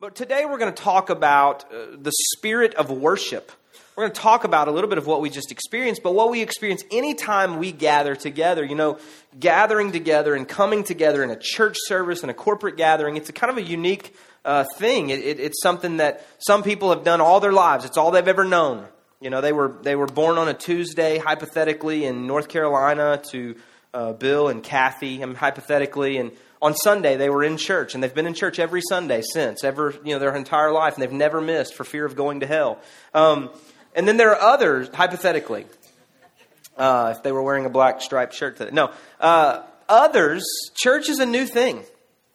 But today we're going to talk about uh, the spirit of worship. We're going to talk about a little bit of what we just experienced, but what we experience anytime we gather together. You know, gathering together and coming together in a church service and a corporate gathering, it's a kind of a unique uh, thing. It, it, it's something that some people have done all their lives, it's all they've ever known. You know, they were, they were born on a Tuesday, hypothetically, in North Carolina to uh, Bill and Kathy, um, hypothetically, and on Sunday they were in church, and they've been in church every Sunday since, ever you know their entire life, and they've never missed for fear of going to hell. Um, and then there are others, hypothetically, uh, if they were wearing a black striped shirt today. No, uh, others, church is a new thing.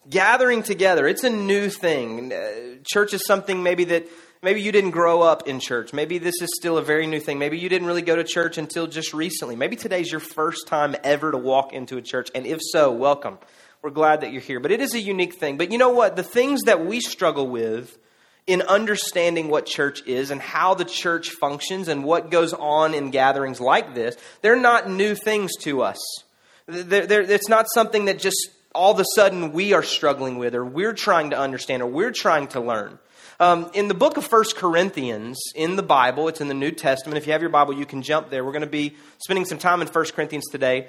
Gathering together, it's a new thing. Uh, church is something maybe that maybe you didn't grow up in church. Maybe this is still a very new thing. Maybe you didn't really go to church until just recently. Maybe today's your first time ever to walk into a church. And if so, welcome. We're glad that you're here. But it is a unique thing. But you know what? The things that we struggle with in understanding what church is and how the church functions and what goes on in gatherings like this, they're not new things to us. They're, they're, it's not something that just all of a sudden we are struggling with or we're trying to understand or we're trying to learn. Um, in the book of First Corinthians, in the Bible, it's in the New Testament. If you have your Bible, you can jump there. We're going to be spending some time in First Corinthians today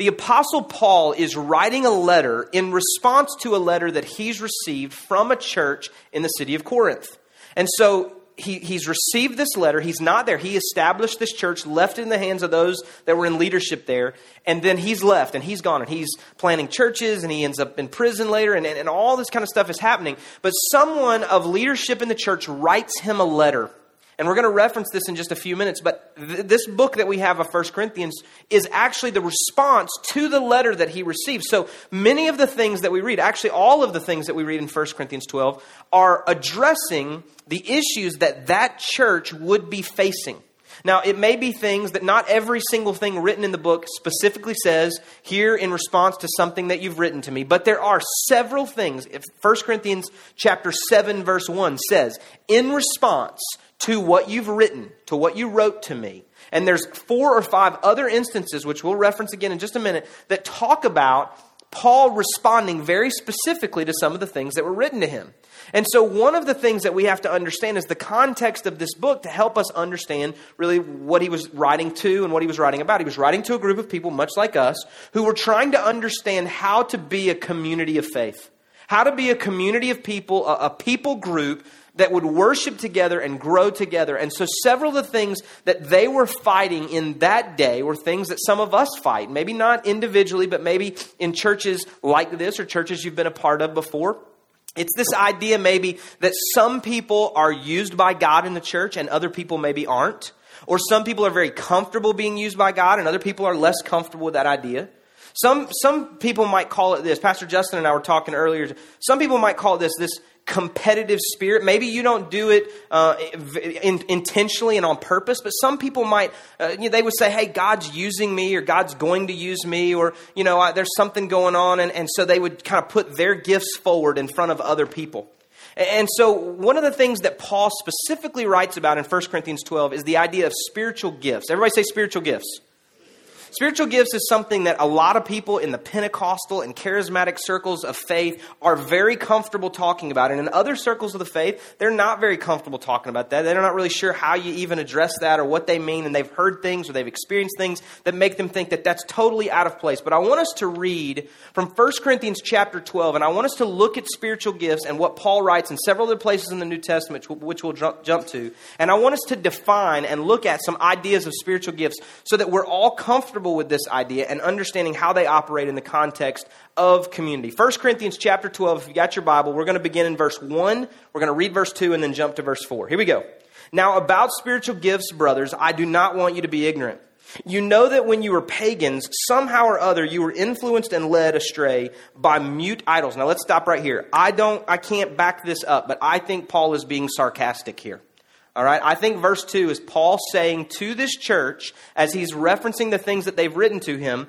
the Apostle Paul is writing a letter in response to a letter that he's received from a church in the city of Corinth. And so he, he's received this letter. He's not there. He established this church, left it in the hands of those that were in leadership there, and then he's left and he's gone and he's planning churches and he ends up in prison later and, and, and all this kind of stuff is happening. But someone of leadership in the church writes him a letter and we're going to reference this in just a few minutes, but th- this book that we have of First Corinthians is actually the response to the letter that he received. So many of the things that we read, actually all of the things that we read in First Corinthians 12, are addressing the issues that that church would be facing. Now, it may be things that not every single thing written in the book specifically says here in response to something that you've written to me, but there are several things. If 1 Corinthians chapter 7 verse 1 says, in response to what you've written, to what you wrote to me. And there's four or five other instances, which we'll reference again in just a minute, that talk about Paul responding very specifically to some of the things that were written to him. And so, one of the things that we have to understand is the context of this book to help us understand really what he was writing to and what he was writing about. He was writing to a group of people, much like us, who were trying to understand how to be a community of faith, how to be a community of people, a, a people group that would worship together and grow together. And so, several of the things that they were fighting in that day were things that some of us fight. Maybe not individually, but maybe in churches like this or churches you've been a part of before. It's this idea, maybe, that some people are used by God in the church and other people maybe aren't. Or some people are very comfortable being used by God and other people are less comfortable with that idea. Some, some people might call it this. Pastor Justin and I were talking earlier. Some people might call this this competitive spirit. Maybe you don't do it uh, in, intentionally and on purpose, but some people might, uh, you know, they would say, hey, God's using me or God's going to use me or, you know, I, there's something going on. And, and so they would kind of put their gifts forward in front of other people. And so, one of the things that Paul specifically writes about in 1 Corinthians 12 is the idea of spiritual gifts. Everybody say spiritual gifts. Spiritual gifts is something that a lot of people in the Pentecostal and charismatic circles of faith are very comfortable talking about. And in other circles of the faith, they're not very comfortable talking about that. They're not really sure how you even address that or what they mean. And they've heard things or they've experienced things that make them think that that's totally out of place. But I want us to read from 1 Corinthians chapter 12, and I want us to look at spiritual gifts and what Paul writes in several other places in the New Testament, which we'll jump, to. And I want us to define and look at some ideas of spiritual gifts so that we're all comfortable comfortable with this idea and understanding how they operate in the context of community. 1 Corinthians chapter 12, if you got your Bible, we're going to begin in verse 1. We're going to read verse 2 and then jump to verse 4. Here we go. Now, about spiritual gifts, brothers, I do not want you to be ignorant. You know that when you were pagans, somehow or other you were influenced and led astray by mute idols. Now let's stop right here. I don't I can't back this up, but I think Paul is being sarcastic here. All right, I think verse 2 is Paul saying to this church, as he's referencing the things that they've written to him,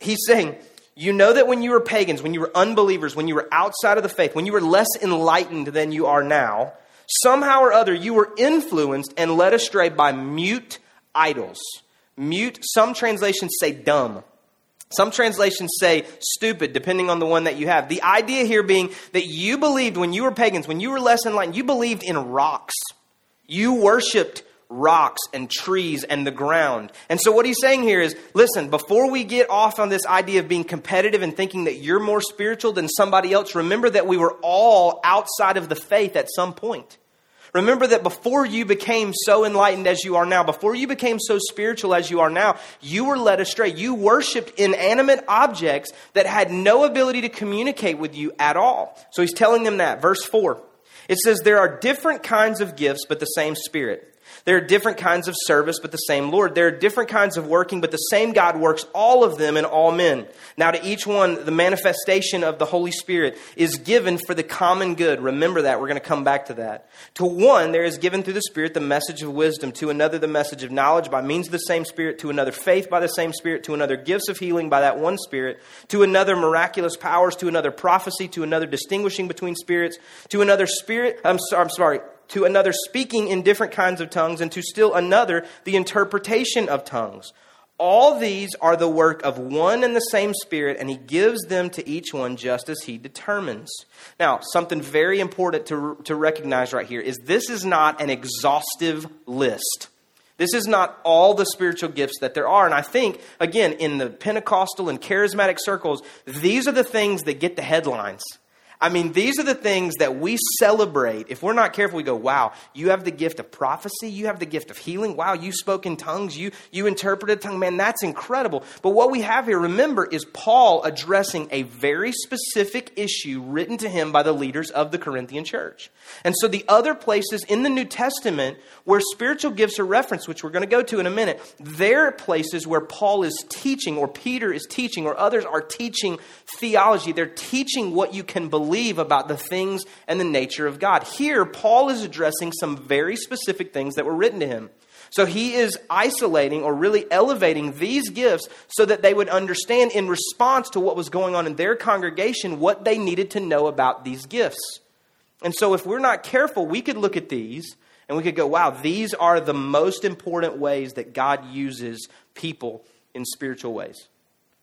he's saying, You know that when you were pagans, when you were unbelievers, when you were outside of the faith, when you were less enlightened than you are now, somehow or other you were influenced and led astray by mute idols. Mute, some translations say dumb. Some translations say stupid, depending on the one that you have. The idea here being that you believed when you were pagans, when you were less enlightened, you believed in rocks. You worshiped rocks and trees and the ground. And so what he's saying here is listen, before we get off on this idea of being competitive and thinking that you're more spiritual than somebody else, remember that we were all outside of the faith at some point. Remember that before you became so enlightened as you are now, before you became so spiritual as you are now, you were led astray. You worshiped inanimate objects that had no ability to communicate with you at all. So he's telling them that. Verse 4. It says, There are different kinds of gifts, but the same Spirit. There are different kinds of service, but the same Lord. There are different kinds of working, but the same God works all of them in all men. Now, to each one, the manifestation of the Holy Spirit is given for the common good. Remember that. We're going to come back to that. To one, there is given through the Spirit the message of wisdom. To another, the message of knowledge by means of the same Spirit. To another, faith by the same Spirit. To another, gifts of healing by that one Spirit. To another, miraculous powers. To another, prophecy. To another, distinguishing between spirits. To another, spirit. I'm, so, I'm sorry to another speaking in different kinds of tongues, and to still another the interpretation of tongues. All these are the work of one and the same Spirit, and He gives them to each one just as He determines. Now, something very important to, to recognize right here is this is not an exhaustive list. This is not all the spiritual gifts that there are. And I think, again, in the Pentecostal and charismatic circles, these are the things that get the headlines. I mean, these are the things that we celebrate. If we're not careful, we go, wow, you have the gift of prophecy. You have the gift of healing. Wow, you spoke in tongues. You, you interpreted tongue. Man, that's incredible. But what we have here, remember, is Paul addressing a very specific issue written to him by the leaders of the Corinthian church. And so the other places in the New Testament where spiritual gifts are referenced, which we're going to go to in a minute, they're places where Paul is teaching, or Peter is teaching, or others are teaching theology. They're teaching what you can believe believe about the things and the nature of God. Here, Paul is addressing some very specific things that were written to him. So he is isolating or really elevating these gifts so that they would understand in response to what was going on in their congregation what they needed to know about these gifts. And so if we're not careful, we could look at these and we could go, wow, these are the most important ways that God uses people in spiritual ways.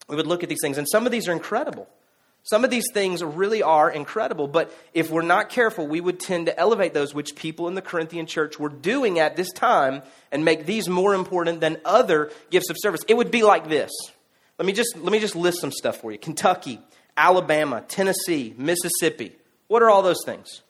We would look at these things, and some of these are incredible. Some of these things really are incredible, but if we're not careful, we would tend to elevate those which people in the Corinthian church were doing at this time and make these more important than other gifts of service. It would be like this. Let me just, let me just list some stuff for you Kentucky, Alabama, Tennessee, Mississippi. What are all those things?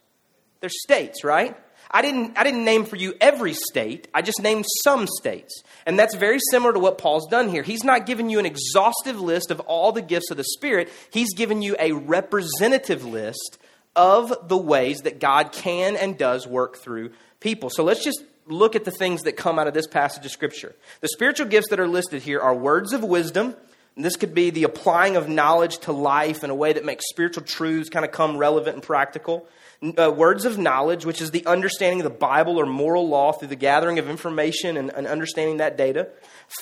They're states, right? I didn't, I didn't name for you every state, I just named some states. And that's very similar to what Paul's done here. He's not giving you an exhaustive list of all the gifts of the Spirit, he's given you a representative list of the ways that God can and does work through people. So let's just look at the things that come out of this passage of Scripture. The spiritual gifts that are listed here are words of wisdom. And this could be the applying of knowledge to life in a way that makes spiritual truths kind of come relevant and practical uh, words of knowledge, which is the understanding of the Bible or moral law through the gathering of information and, and understanding that data.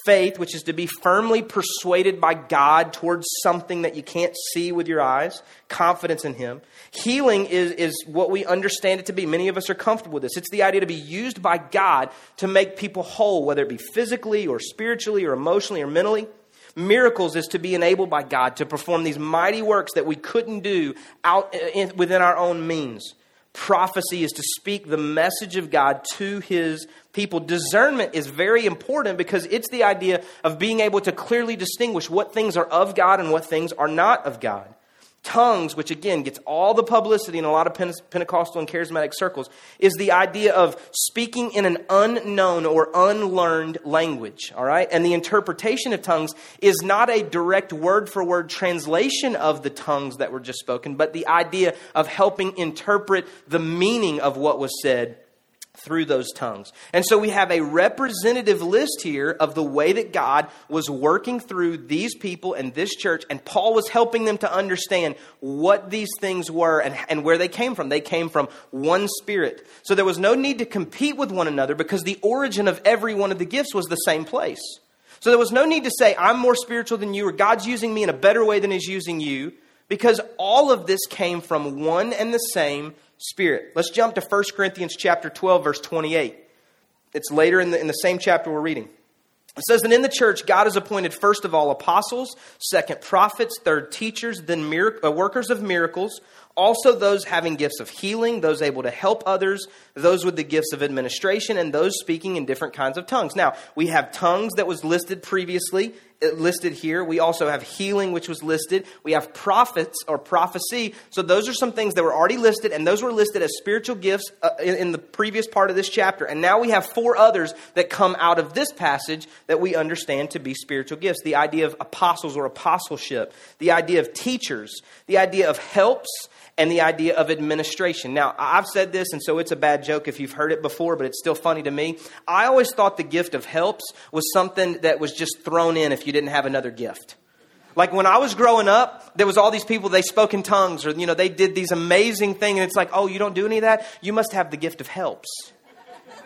Faith, which is to be firmly persuaded by God towards something that you can't see with your eyes. Confidence in Him. Healing is, is what we understand it to be. Many of us are comfortable with this. It's the idea to be used by God to make people whole, whether it be physically or spiritually or emotionally or mentally. Miracles is to be enabled by God to perform these mighty works that we couldn't do out uh, in, within our own means. Prophecy is to speak the message of God to his people. Discernment is very important because it's the idea of being able to clearly distinguish what things are of God and what things are not of God. Tongues, which again gets all the publicity in a lot of Pentecostal and charismatic circles, is the idea of speaking in an unknown or unlearned language, all right? And the interpretation of tongues is not a direct word for word translation of the tongues that were just spoken, but the idea of helping interpret the meaning of what was said through those tongues. And so we have a representative list here of the way that God was working through these people and this church, and Paul was helping them to understand what these things were and, and where they came from. They came from one spirit. So there was no need to compete with one another because the origin of every one of the gifts was the same place. So there was no need to say, I'm more spiritual than you, or God's using me in a better way than He's using you, because all of this came from one and the same Spirit. Let's jump to 1 Corinthians chapter 12, verse 28. It's later in the, in the same chapter we're reading. It says that in the church, God has appointed first of all apostles, second prophets, third teachers, then uh, workers of miracles, also those having gifts of healing, those able to help others, those with the gifts of administration, and those speaking in different kinds of tongues. Now, we have tongues that was listed previously, uh, listed here. We also have healing, which was listed. We have prophets or prophecy. So those are some things that were already listed, and those were listed as spiritual gifts uh, in the previous part of this chapter. And now we have four others that come out of this passage that we understand to be spiritual gifts. The idea of apostles or apostleship, the idea of teachers, the idea of helps, and the idea of administration. Now, I've said this, and so it's a bad joke if you've heard it before, but it's still funny to me. I always thought the gift of helps was something that was just thrown in if you didn't have another gift. Like when I was growing up, there was all these people, they spoke in tongues, or, you know, they did these amazing things, and it's like, oh, you don't do any of that? You must have the gift of helps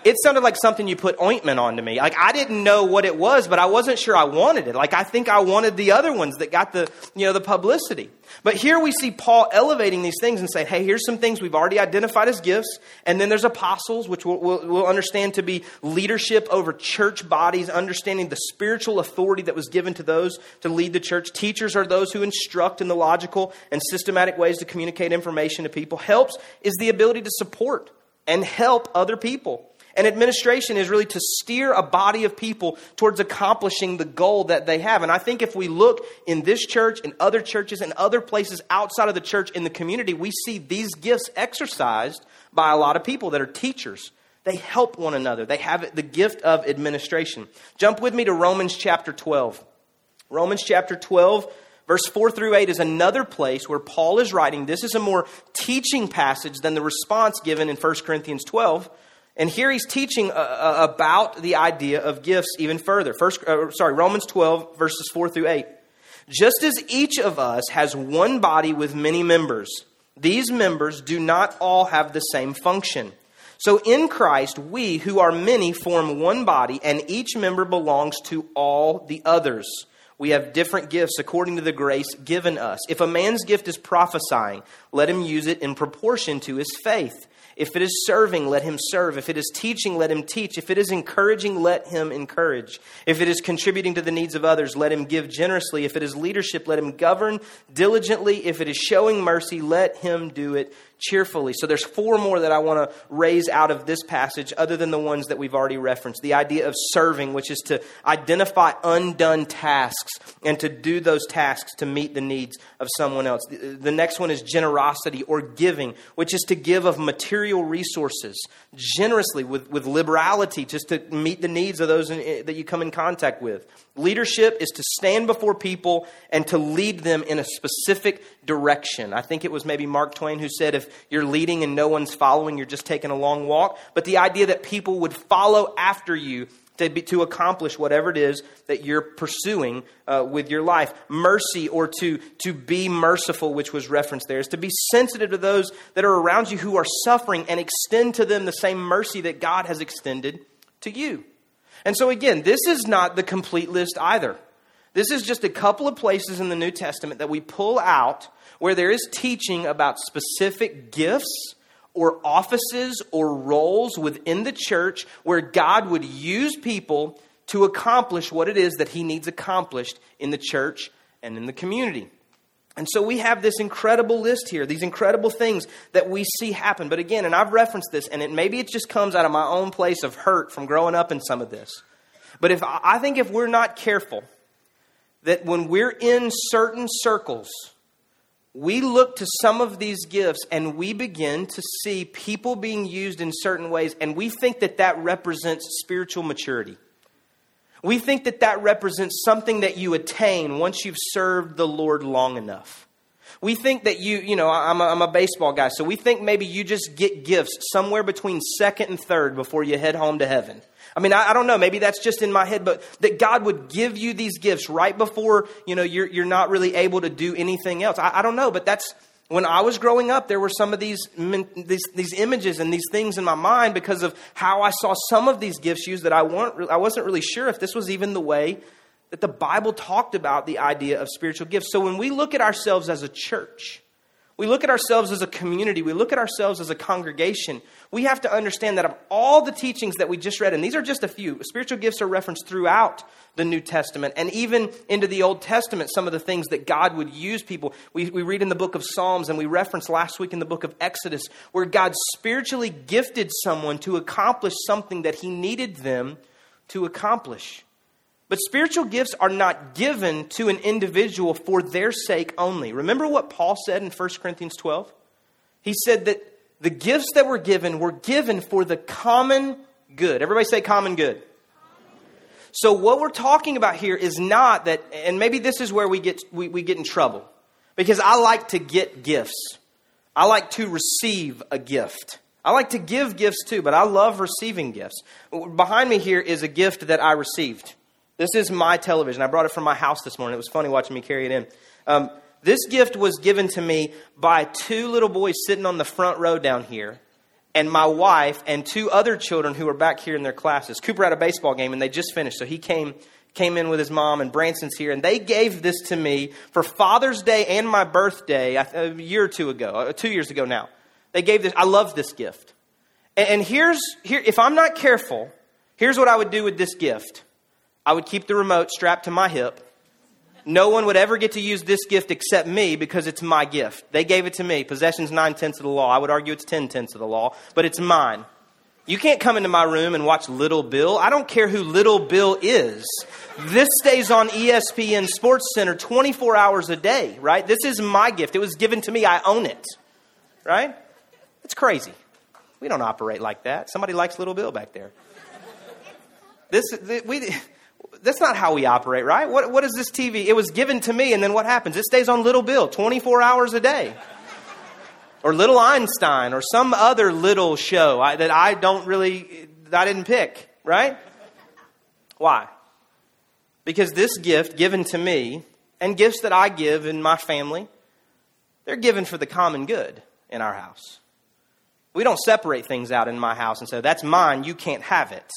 it sounded like something you put ointment on to me. Like I didn't know what it was, but I wasn't sure I wanted it. Like I think I wanted the other ones that got the, you know, the publicity. But here we see Paul elevating these things and saying, hey, here's some things we've already identified as gifts. And then there's apostles, which we'll, we'll, we'll understand to be leadership over church bodies, understanding the spiritual authority that was given to those to lead the church. Teachers are those who instruct in the logical and systematic ways to communicate information to people. Helps is the ability to support and help other people. And administration is really to steer a body of people towards accomplishing the goal that they have. And I think if we look in this church and other churches and other places outside of the church in the community, we see these gifts exercised by a lot of people that are teachers. They help one another. They have the gift of administration. Jump with me to Romans chapter 12. Romans chapter 12 Verse 4 through 8 is another place where Paul is writing. This is a more teaching passage than the response given in 1 Corinthians 12. And here he's teaching uh, uh, about the idea of gifts even further. First, uh, sorry, Romans 12, verses 4 through 8. Just as each of us has one body with many members, these members do not all have the same function. So in Christ, we who are many form one body, and each member belongs to all the others. We have different gifts according to the grace given us. If a man's gift is prophesying, let him use it in proportion to his faith. If it is serving, let him serve. If it is teaching, let him teach. If it is encouraging, let him encourage. If it is contributing to the needs of others, let him give generously. If it is leadership, let him govern diligently. If it is showing mercy, let him do it cheerfully. So there's four more that I want to raise out of this passage, other than the ones that we've already referenced. The idea of serving, which is to identify undone tasks and to do those tasks to meet the needs of someone else. The next one is generosity or giving, which is to give of material resources generously with, with liberality just to meet the needs of those in, eh, that you come in contact with. Leadership is to stand before people and to lead them in a specific direction. I think it was maybe Mark Twain who said, if you're leading and no one's following, you're just taking a long walk. But the idea that people would follow after you to, be, to accomplish whatever it is that you're pursuing uh, with your life. Mercy or to, to be merciful, which was referenced there, is to be sensitive to those that are around you who are suffering and extend to them the same mercy that God has extended to you. And so, again, this is not the complete list either. This is just a couple of places in the New Testament that we pull out where there is teaching about specific gifts or offices or roles within the church where God would use people to accomplish what it is that He needs accomplished in the church and in the community. And so we have this incredible list here, these incredible things that we see happen. But again, and I've referenced this, and it maybe it just comes out of my own place of hurt from growing up in some of this. But if I think if we're not careful, that when we're in certain circles, we look to some of these gifts and we begin to see people being used in certain ways, and we think that that represents spiritual maturity. We think that that represents something that you attain once you've served the Lord long enough. We think that you, you know, I'm a, I'm a baseball guy, so we think maybe you just get gifts somewhere between second and third before you head home to heaven. I mean, I, I, don't know, maybe that's just in my head, but that God would give you these gifts right before, you know, you're, you're not really able to do anything else. I, I don't know, but that's, when I was growing up, there were some of these, these, these, images and these things in my mind because of how I saw some of these gifts used that I, weren't, I wasn't really sure if this was even the way that the Bible talked about the idea of spiritual gifts. So when we look at ourselves as a church, we look at ourselves as a community, we look at ourselves as a congregation, we have to understand that of all the teachings that we just read, and these are just a few, spiritual gifts are referenced throughout the New Testament and even into the Old Testament, some of the things that God would use people. We, we read in the book of Psalms and we referenced last week in the book of Exodus where God spiritually gifted someone to accomplish something that he needed them to accomplish. But spiritual gifts are not given to an individual for their sake only. Remember what Paul said in 1 Corinthians 12? He said that the gifts that were given were given for the common good. Everybody say common good. So what we're talking about here is not that, and maybe this is where we get, we, we get in trouble. Because I like to get gifts. I like to receive a gift. I like to give gifts too, but I love receiving gifts. Behind me here is a gift that I received. This is my television. I brought it from my house this morning. It was funny watching me carry it in. Um, this gift was given to me by two little boys sitting on the front row down here, and my wife and two other children who were back here in their classes. Cooper had a baseball game, and they just finished, so he came came in with his mom, and Branson's here, and they gave this to me for Father's Day and my birthday a year or two ago, uh, two years ago now. They gave this. I love this gift, and here's here. If I'm not careful, here's what I would do with this gift. I would keep the remote strapped to my hip. No one would ever get to use this gift except me because it's my gift. They gave it to me. Possession's nine tenths of the law. I would argue it's ten tenths of the law, but it's mine. You can't come into my room and watch Little Bill. I don't care who Little Bill is. This stays on ESPN Sports Center 24 hours a day, right? This is my gift. It was given to me. I own it, right? It's crazy. We don't operate like that. Somebody likes Little Bill back there. This, we, that's not how we operate, right? What, what is this TV? It was given to me, and then what happens? It stays on Little Bill 24 hours a day. Or Little Einstein, or some other little show I, that I don't really, I didn't pick, right? Why? Because this gift given to me, and gifts that I give in my family, they're given for the common good in our house. We don't separate things out in my house and say, that's mine, you can't have it.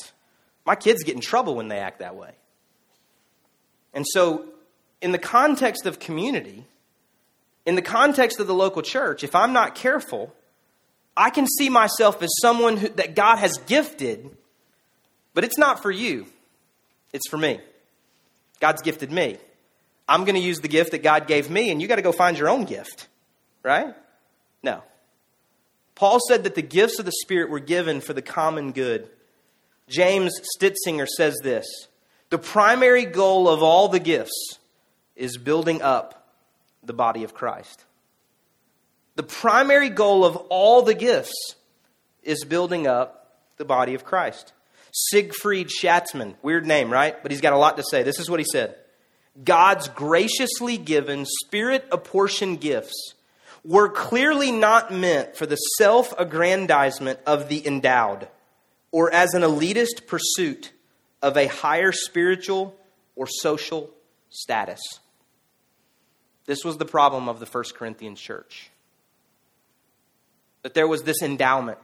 My kids get in trouble when they act that way. And so, in the context of community, in the context of the local church, if I'm not careful, I can see myself as someone who, that God has gifted, but it's not for you, it's for me. God's gifted me. I'm going to use the gift that God gave me, and you got to go find your own gift, right? No. Paul said that the gifts of the Spirit were given for the common good. James Stitzinger says this the primary goal of all the gifts is building up the body of Christ. The primary goal of all the gifts is building up the body of Christ. Siegfried Schatzmann, weird name, right? But he's got a lot to say. This is what he said God's graciously given, spirit apportioned gifts were clearly not meant for the self aggrandizement of the endowed or as an elitist pursuit of a higher spiritual or social status. This was the problem of the First Corinthian church. That there was this endowment.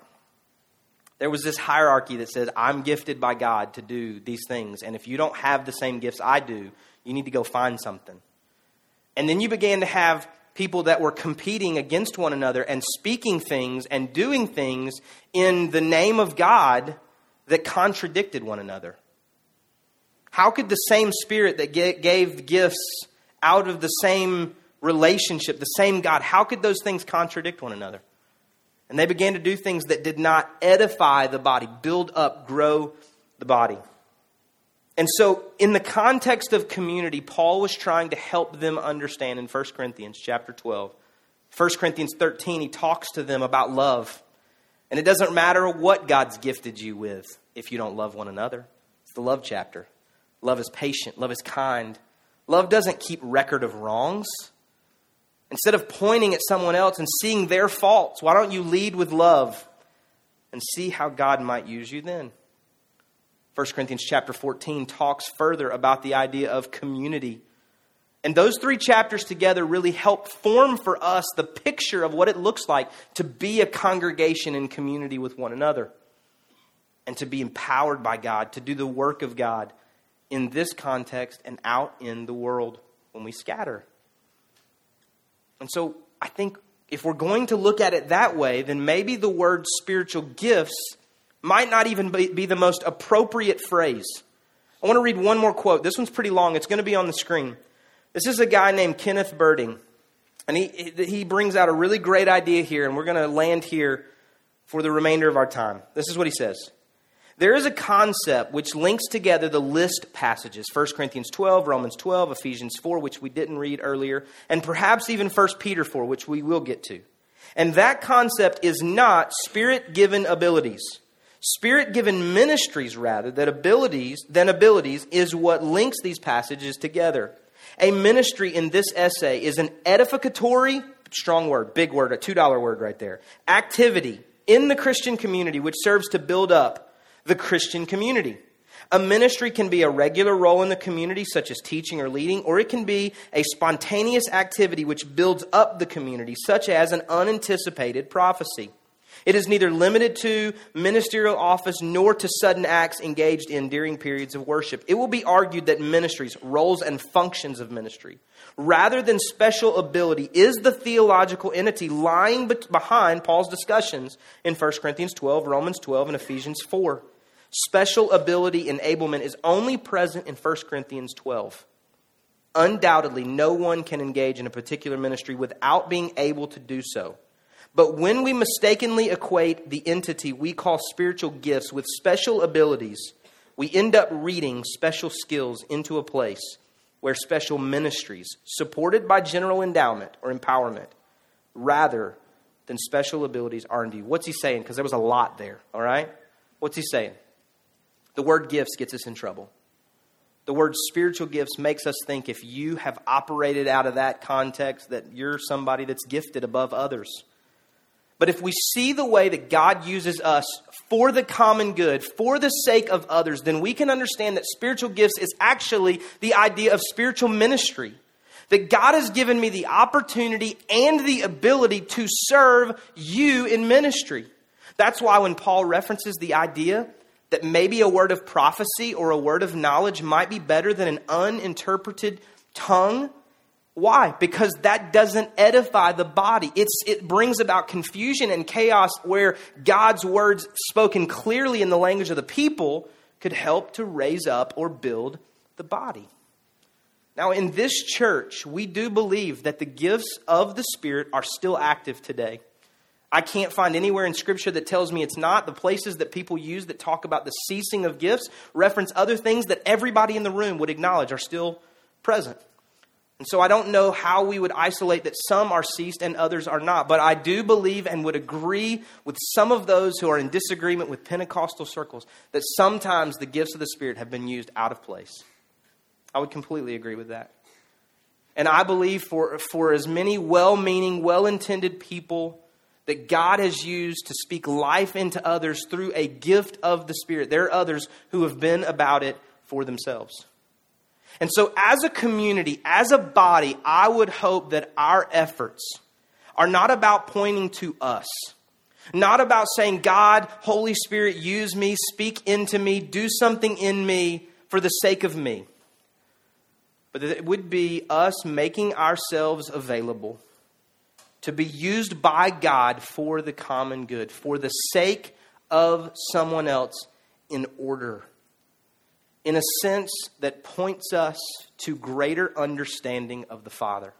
There was this hierarchy that says, I'm gifted by God to do these things. And if you don't have the same gifts I do, you need to go find something. And then you began to have people that were competing against one another and speaking things and doing things in the name of God that contradicted one another. How could the same Spirit that gave gifts out of the same relationship, the same God, how could those things contradict one another? And they began to do things that did not edify the body, build up, grow the body. And so, in the context of community, Paul was trying to help them understand in 1 Corinthians chapter 12. 1 Corinthians 13, he talks to them about love. And it doesn't matter what God's gifted you with if you don't love one another. It's the love chapter. Love is patient, love is kind. Love doesn't keep record of wrongs. Instead of pointing at someone else and seeing their faults, why don't you lead with love and see how God might use you then? 1 Corinthians chapter 14 talks further about the idea of community. And those three chapters together really help form for us the picture of what it looks like to be a congregation in community with one another and to be empowered by God to do the work of God in this context and out in the world when we scatter. And so I think if we're going to look at it that way, then maybe the word spiritual gifts might not even be, the most appropriate phrase. I want to read one more quote. This one's pretty long, it's going to be on the screen. This is a guy named Kenneth Berding. And he, he brings out a really great idea here, and we're going to land here for the remainder of our time. This is what he says There is a concept which links together the list passages 1 Corinthians 12, Romans 12, Ephesians 4, which we didn't read earlier, and perhaps even 1 Peter 4, which we will get to. And that concept is not spirit given abilities. Spirit given ministries, rather, that abilities, than abilities, is what links these passages together. A ministry in this essay is an edificatory, strong word, big word, a $2 word right there, activity in the Christian community which serves to build up the Christian community. A ministry can be a regular role in the community, such as teaching or leading, or it can be a spontaneous activity which builds up the community, such as an unanticipated prophecy. It is neither limited to ministerial office nor to sudden acts engaged in during periods of worship. It will be argued that ministries, roles, and functions of ministry, rather than special ability, is the theological entity lying behind Paul's discussions in 1 Corinthians 12, Romans 12, and Ephesians 4. Special ability enablement is only present in 1 Corinthians 12. Undoubtedly, no one can engage in a particular ministry without being able to do so. But when we mistakenly equate the entity we call spiritual gifts with special abilities, we end up reading special skills into a place where special ministries, supported by general endowment or empowerment, rather than special abilities, are in view. What's he saying? Because there was a lot there, all right? What's he saying? The word gifts gets us in trouble. The word spiritual gifts makes us think if you have operated out of that context that you're somebody that's gifted above others. But if we see the way that God uses us for the common good, for the sake of others, then we can understand that spiritual gifts is actually the idea of spiritual ministry. That God has given me the opportunity and the ability to serve you in ministry. That's why when Paul references the idea that maybe a word of prophecy or a word of knowledge might be better than an uninterpreted tongue, why? Because that doesn't edify the body. It's, it brings about confusion and chaos where God's words, spoken clearly in the language of the people, could help to raise up or build the body. Now, in this church, we do believe that the gifts of the Spirit are still active today. I can't find anywhere in Scripture that tells me it's not. The places that people use that talk about the ceasing of gifts reference other things that everybody in the room would acknowledge are still present. And so I don't know how we would isolate that some are ceased and others are not. But I do believe and would agree with some of those who are in disagreement with Pentecostal circles that sometimes the gifts of the Spirit have been used out of place. I would completely agree with that. And I believe for, for as many well meaning, well intended people that God has used to speak life into others through a gift of the Spirit, there are others who have been about it for themselves. And so, as a community, as a body, I would hope that our efforts are not about pointing to us, not about saying, God, Holy Spirit, use me, speak into me, do something in me for the sake of me. But that it would be us making ourselves available to be used by God for the common good, for the sake of someone else in order in a sense that points us to greater understanding of the Father.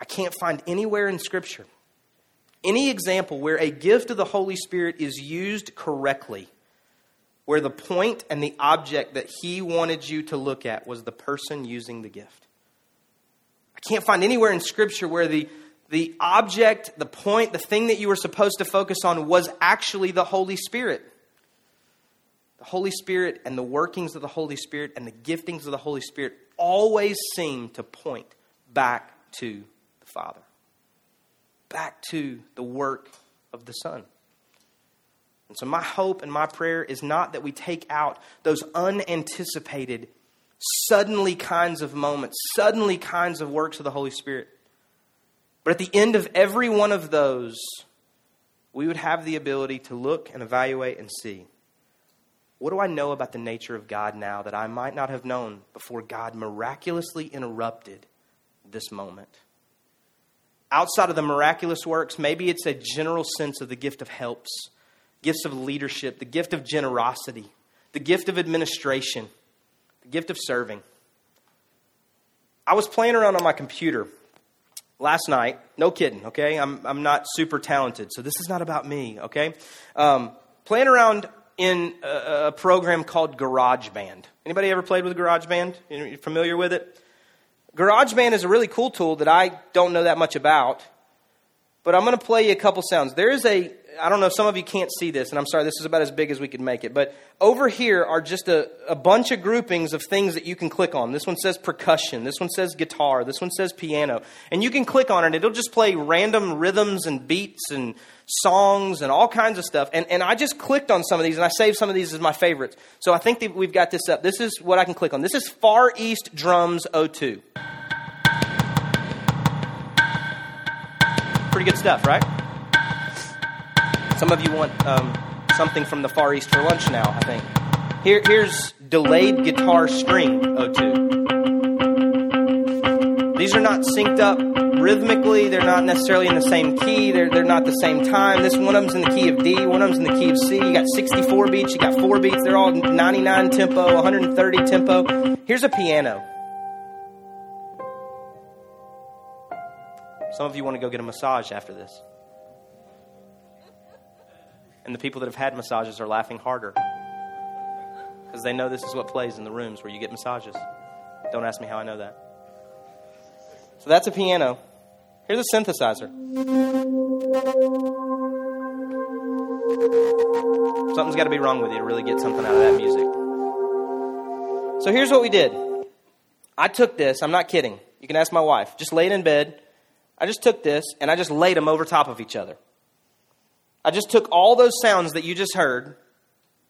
I can't find anywhere in Scripture any example where a gift of the Holy Spirit is used correctly, where the point and the object that He wanted you to look at was the person using the gift. I can't find anywhere in Scripture where the, the object, the point, the thing that you were supposed to focus on was actually the Holy Spirit the Holy Spirit and the workings of the Holy Spirit and the giftings of the Holy Spirit always seem to point back to the Father, back to the work of the Son. And so, my hope and my prayer is not that we take out those unanticipated, suddenly kinds of moments, suddenly kinds of works of the Holy Spirit. But at the end of every one of those, we would have the ability to look and evaluate and see what do I know about the nature of God now that I might not have known before God miraculously interrupted this moment? outside of the miraculous works, maybe it's a general sense of the gift of helps, gifts of leadership, the gift of generosity, the gift of administration, the gift of serving. I was playing around on my computer last night. No kidding, okay? I'm, I'm not super talented, so this is not about me, okay? Um, playing around in a, a, program called GarageBand. Anybody ever played with GarageBand? You familiar with it? GarageBand is a really cool tool that I don't know that much about, but I'm going to play you a couple sounds. There is a I don't know, some of you can't see this, and I'm sorry, this is about as big as we could make it. But over here are just a, a bunch of groupings of things that you can click on. This one says percussion, this one says guitar, this one says piano. And you can click on it, it'll just play random rhythms and beats and songs and all kinds of stuff. And, and I just clicked on some of these, and I saved some of these as my favorites. So I think that we've got this up. This is what I can click on. This is Far East Drums 02. Pretty good stuff, right? Some of you want um, something from the Far East for lunch now, I think. Here, here's delayed guitar string 02. These are not synced up rhythmically. They're not necessarily in the same key. They're, they're not the same time. This one of them's in the key of D. One of them's in the key of C. You got 64 beats. You got four beats. They're all 99 tempo, 130 tempo. Here's a piano. Some of you want to go get a massage after this. And the people that have had massages are laughing harder because they know this is what plays in the rooms where you get massages. Don't ask me how I know that. So that's a piano. Here's a synthesizer. Something's got to be wrong with you to really get something out of that music. So here's what we did. I took this, I'm not kidding. You can ask my wife. Just laid in bed. I just took this and I just laid them over top of each other. I just took all those sounds that you just heard.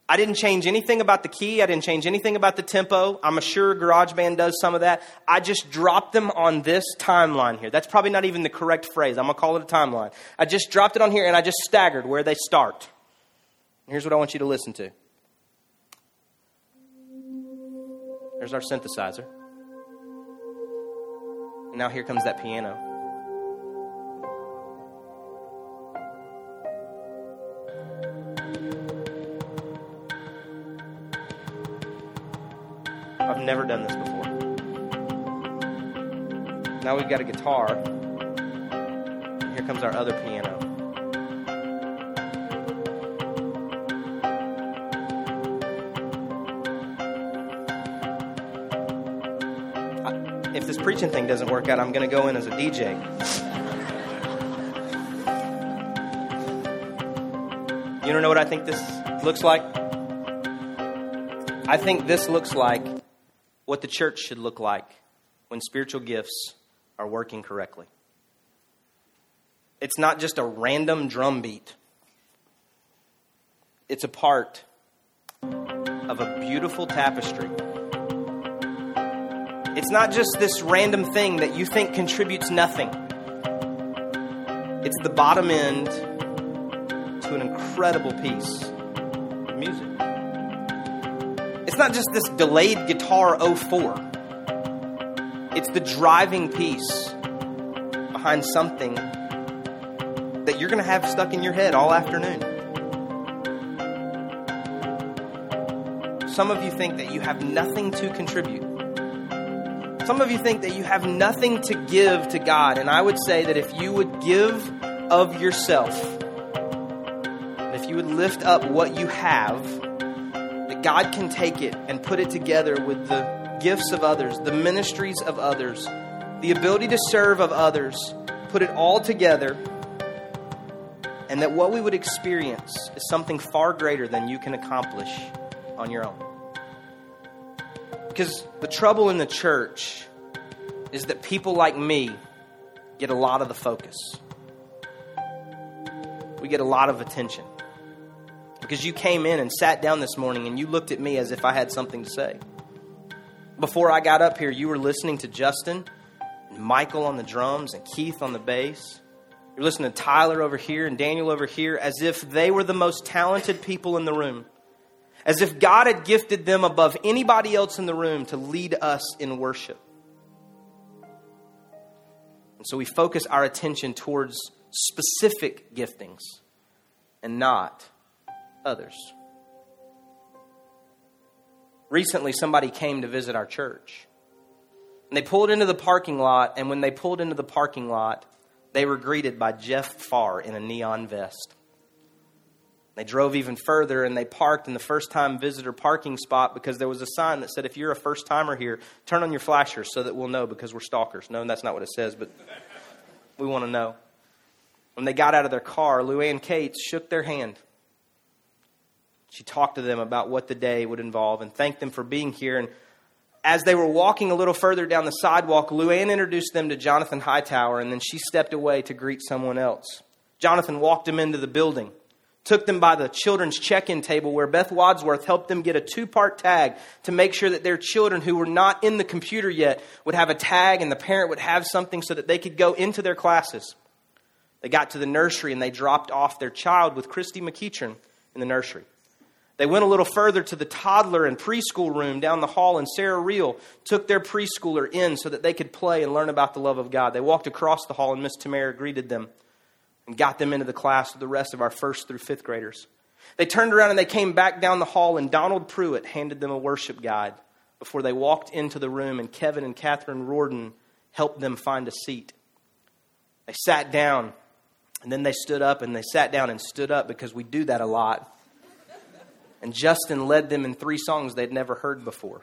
I didn't change anything about the key. I didn't change anything about the tempo. I'm sure GarageBand does some of that. I just dropped them on this timeline here. That's probably not even the correct phrase. I'm going to call it a timeline. I just dropped it on here and I just staggered where they start. Here's what I want you to listen to. There's our synthesizer. And now here comes that piano. Never done this before. Now we've got a guitar. Here comes our other piano. if this preaching thing doesn't work out, I'm going to go in as a DJ. You don't know what I think this looks like? I think this looks like what the church should look like when spiritual gifts are working correctly. It's not just a random drum beat, it's a part of a beautiful tapestry. It's not just this random thing that you think contributes nothing. It's the bottom end to an incredible piece of music. Not just this delayed guitar 04. It's the driving piece behind something that you're going to have stuck in your head all afternoon. Some of you think that you have nothing to contribute. Some of you think that you have nothing to give to God. And I would say that if you would give of yourself, if you would lift up what you have, God can take it and put it together with the gifts of others, the ministries of others, the ability to serve of others, put it all together, and that what we would experience is something far greater than you can accomplish on your own. Because the trouble in the church is that people like me get a lot of the focus. We get a lot of attention because you came in and sat down this morning and you looked at me as if I had something to say. Before I got up here, you were listening to Justin, Michael on the drums, and Keith on the bass. You're listening to Tyler over here and Daniel over here as if they were the most talented people in the room. As if God had gifted them above anybody else in the room to lead us in worship. And so we focus our attention towards specific giftings and not others. Recently, somebody came to visit our church. And they pulled into the parking lot, and when they pulled into the parking lot, they were greeted by Jeff Farr in a neon vest. They drove even further and they parked in the first time visitor parking spot because there was a sign that said, if you're a first timer here, turn on your flashers so that we'll know because we're stalkers. No, that's not what it says, but we want to know. When they got out of their car, Luann Cates shook their hand. She talked to them about what the day would involve and thanked them for being here. And as they were walking a little further down the sidewalk, Luann introduced them to Jonathan Hightower, and then she stepped away to greet someone else. Jonathan walked them into the building took them by the children's check in table where Beth Wadsworth helped them get a two part tag to make sure that their children who were not in the computer yet would have a tag and the parent would have something so that they could go into their classes. They got to the nursery and they dropped off their child with Christy McEachern in the nursery. They went a little further to the toddler and preschool room down the hall, and Sarah Reel took their preschooler in so that they could play and learn about the love of God. They walked across the hall, and Miss Tamara greeted them and got them into the class with the rest of our first through fifth graders. They turned around and they came back down the hall, and Donald Pruitt handed them a worship guide before they walked into the room, and Kevin and Catherine Rorden helped them find a seat. They sat down, and then they stood up, and they sat down and stood up because we do that a lot. And Justin led them in three songs they'd never heard before.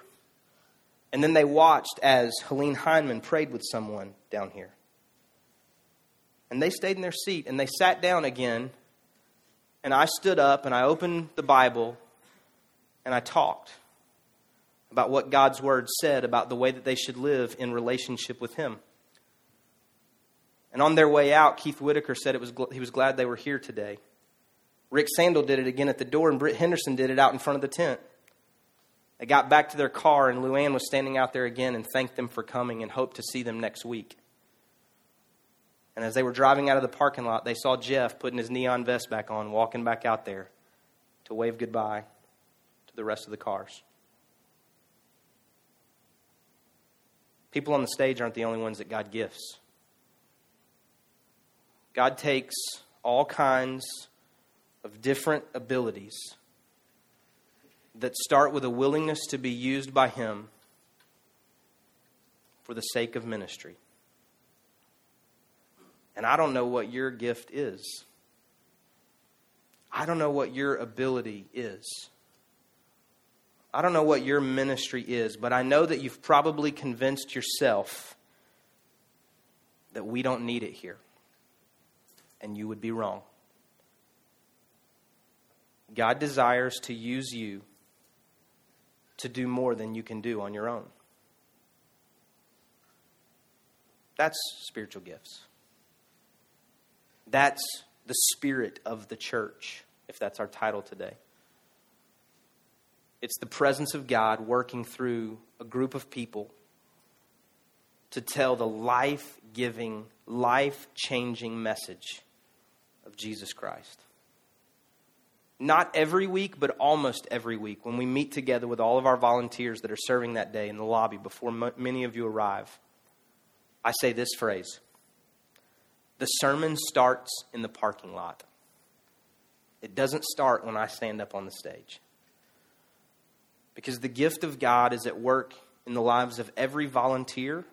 And then they watched as Helene Heineman prayed with someone down here. And they stayed in their seat and they sat down again. And I stood up and I opened the Bible and I talked about what God's Word said about the way that they should live in relationship with Him. And on their way out, Keith Whitaker said it was, he was glad they were here today. Rick Sandel did it again at the door, and Britt Henderson did it out in front of the tent. They got back to their car, and Luann was standing out there again and thanked them for coming and hoped to see them next week. And as they were driving out of the parking lot, they saw Jeff putting his neon vest back on, walking back out there to wave goodbye to the rest of the cars. People on the stage aren't the only ones that God gifts. God takes all kinds of different abilities that start with a willingness to be used by Him for the sake of ministry. And I don't know what your gift is. I don't know what your ability is. I don't know what your ministry is, but I know that you've probably convinced yourself that we don't need it here. And you would be wrong. God desires to use you to do more than you can do on your own. That's spiritual gifts. That's the spirit of the church, if that's our title today. It's the presence of God working through a group of people to tell the life giving, life changing message of Jesus Christ. Not every week, but almost every week, when we meet together with all of our volunteers that are serving that day in the lobby before many of you arrive, I say this phrase the sermon starts in the parking lot. It doesn't start when I stand up on the stage. Because the gift of God is at work in the lives of every volunteer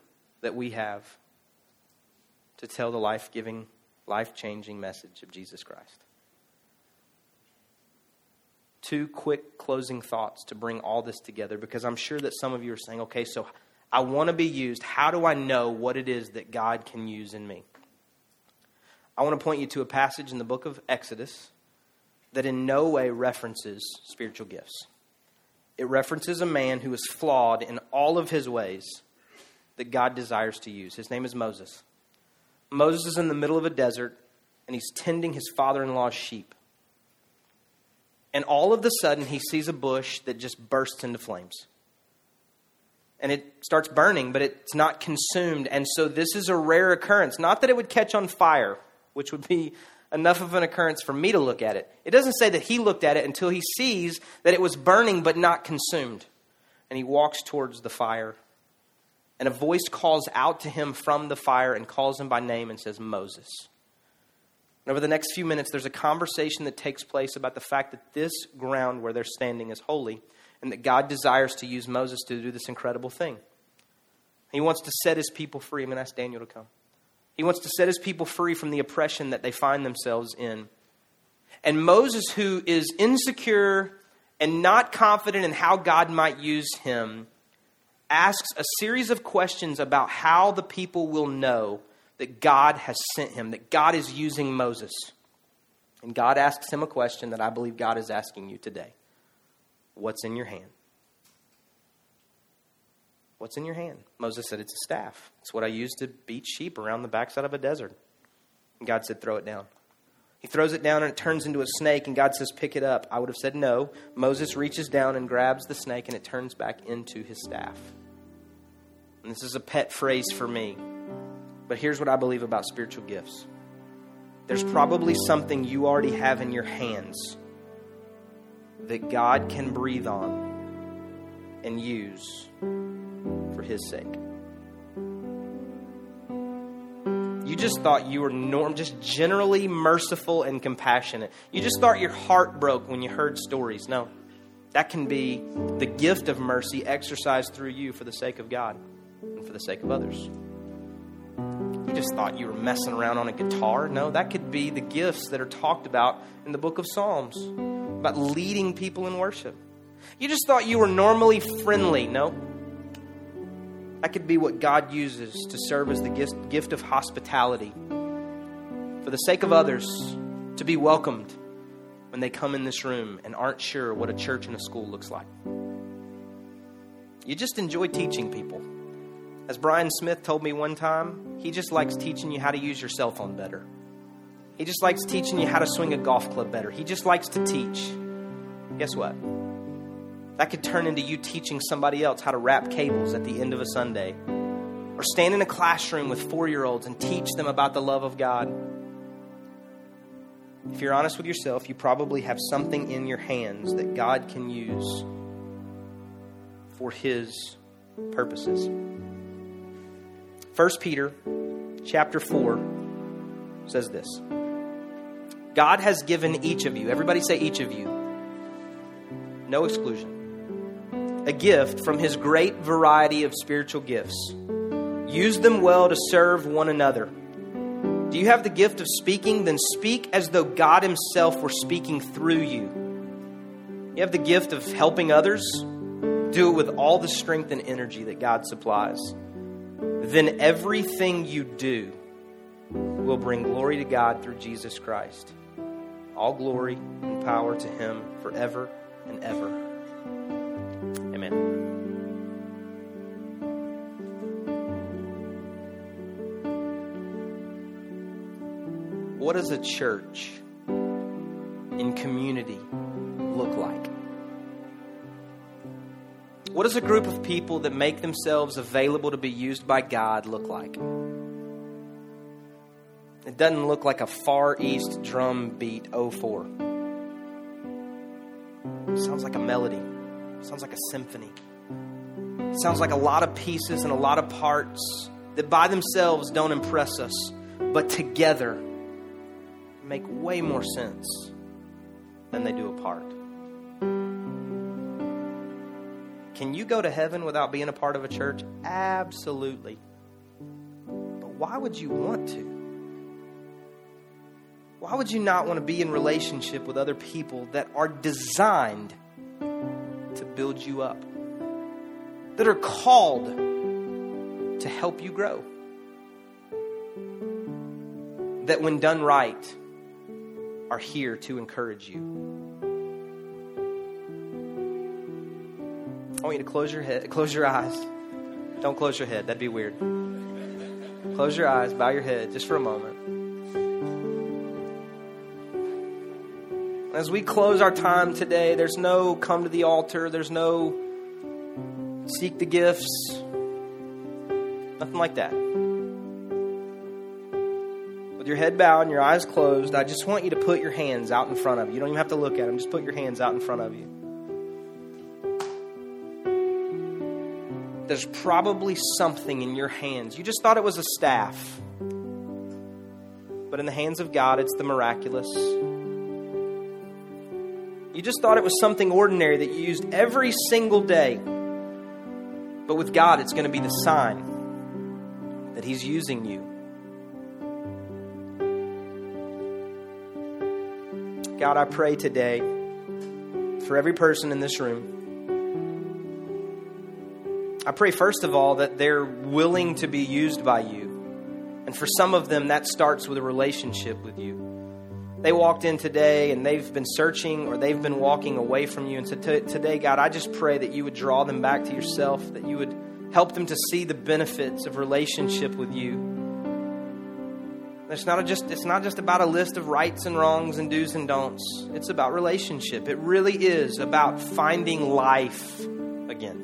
that we have to tell the life giving, life changing message of Jesus Christ. Two quick closing thoughts to bring all this together because I'm sure that some of you are saying, okay, so I want to be used. How do I know what it is that God can use in me? I want to point you to a passage in the book of Exodus that in no way references spiritual gifts. It references a man who is flawed in all of his ways that God desires to use. His name is Moses. Moses is in the middle of a desert and he's tending his father in law's sheep. And all of a sudden, he sees a bush that just bursts into flames. And it starts burning, but it's not consumed. And so, this is a rare occurrence. Not that it would catch on fire, which would be enough of an occurrence for me to look at it. It doesn't say that he looked at it until he sees that it was burning but not consumed. And he walks towards the fire And a voice calls out to him from the fire and calls him by name and says, Moses. And over the next few minutes, there's a conversation that takes place about the fact that this ground where they're standing is holy and that God desires to use Moses to do this incredible thing. He wants to set his people free. I'm going to ask Daniel to come. He wants to set his people free from the oppression that they find themselves in. And Moses, who is insecure and not confident in how God might use him, asks a series of questions about how the people will know that God has sent him, that God is using Moses. And God asks him a question that I believe God is asking you today What's in your hand? What's in your hand? Moses said, It's a staff. It's what I use to beat sheep around the backside of a desert. And God said, Throw it down. He throws it down and it turns into a snake, and God says, Pick it up. I would have said no. Moses reaches down and grabs the snake, and it turns back into his staff. And this is a pet phrase for me. But here's what I believe about spiritual gifts there's probably something you already have in your hands that God can breathe on and use for His sake. You just thought you were norm, just generally merciful and compassionate. You just thought your heart broke when you heard stories. No, that can be the gift of mercy exercised through you for the sake of God and for the sake of others just thought you were messing around on a guitar. No, that could be the gifts that are talked about in the book of Psalms about leading people in worship. You just thought you were normally friendly. No. That could be what God uses to serve as the gift of hospitality for the sake of others to be welcomed when they come in this room and aren't sure what a church and a school looks like. You just enjoy teaching people. As Brian Smith told me one time, he just likes teaching you how to use your cell phone better. He just likes teaching you how to swing a golf club better. He just likes to teach. Guess what? That could turn into you teaching somebody else how to wrap cables at the end of a Sunday. Or stand in a classroom with four year olds and teach them about the love of God. If you're honest with yourself, you probably have something in your hands that God can use for His purposes. 1 Peter chapter 4 says this God has given each of you, everybody say each of you, no exclusion, a gift from his great variety of spiritual gifts. Use them well to serve one another. Do you have the gift of speaking? Then speak as though God Himself were speaking through you. You have the gift of helping others? Do it with all the strength and energy that God supplies then everything you do will bring glory to God through Jesus Christ. All glory and power to Him forever and ever. Amen. What does a church in community look like? What does a group of people that make themselves available to be used by God look like? It doesn't look like a Far East drum beat 04. It sounds like a melody. It sounds like a symphony. It sounds like a lot of pieces and a lot of parts that by themselves don't impress us, but together make way more sense than they do apart. Can you go to heaven without being a part of a church? Absolutely. But why would you want to? Why would you not want to be in relationship with other people that are designed to build you up? That are called to help you grow? That when done right, are here to encourage you. Want you to close your head, close your eyes. Don't close your head. That'd be weird. Close your eyes, bow your head just for a moment. As we close our time today, there's no come to the altar, there's no seek the gifts, nothing like that. With your head bowed and your eyes closed, I just want you to put your hands out in front of you. You don't even have to look at them, just put your hands out in front of you. There's probably something in your hands. You just thought it was a staff. But in the hands of God, it's the miraculous. You just thought it was something ordinary that you used every single day. But with God, it's going to be the sign that He's using you. God, I pray today for every person in this room. I pray, first of all, that they're willing to be used by you. And for some of them, that starts with a relationship with you. They walked in today and they've been searching or they've been walking away from you. And so t- today, God, I just pray that you would draw them back to yourself, that you would help them to see the benefits of relationship with you. It's not just it's not just about a list of rights and wrongs and do's and don'ts. It's about relationship. It really is about finding life again.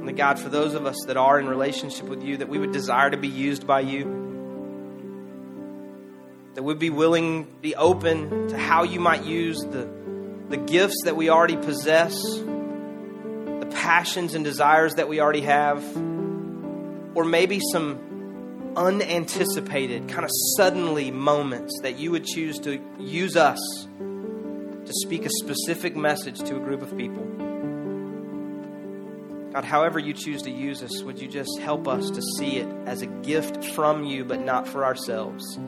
And the God, for those of us that are in relationship with you, that we would desire to be used by you. That we'd be willing, be open to how you might use the, the gifts that we already possess, the passions and desires that we already have, or maybe some unanticipated, kind of suddenly moments that you would choose to use us to speak a specific message to a group of people. God, however you choose to use us, would you just help us to see it as a gift from you, but not for ourselves,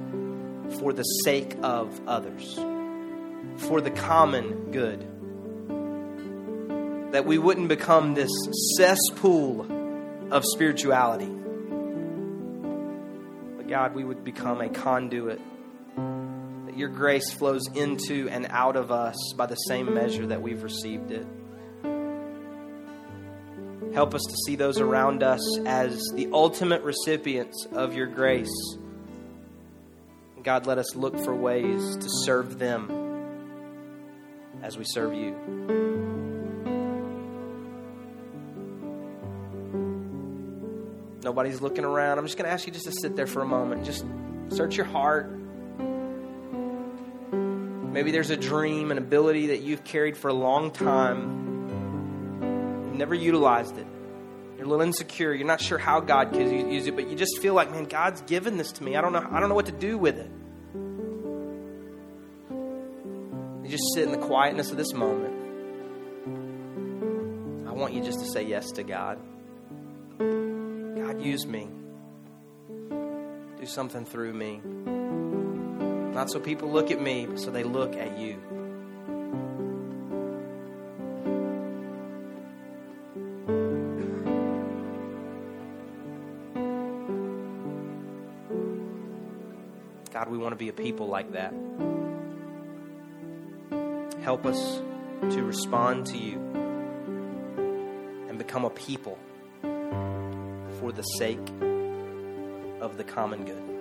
for the sake of others, for the common good? That we wouldn't become this cesspool of spirituality But God, we would become a conduit. That your grace flows into and out of us by the same measure that we've received it. Help us to see those around us as the ultimate recipients of your grace. God, let us look for ways to serve them as we serve you. Nobody's looking around. I'm just going to ask you just to sit there for a moment. Just search your heart. Maybe there's a dream, an ability that you've carried for a long time. You've never utilized it. You're a little insecure. You're not sure how God could use it, but you just feel like, man, God's given this to me. I don't know. I don't know what to do with it. You just sit in the quietness of this moment. I want you just to say yes to God. God, use me. Do something through me. Not so people look at me, but so they look at you. Want to be a people like that. Help us to respond to you and become a people for the sake of the common good.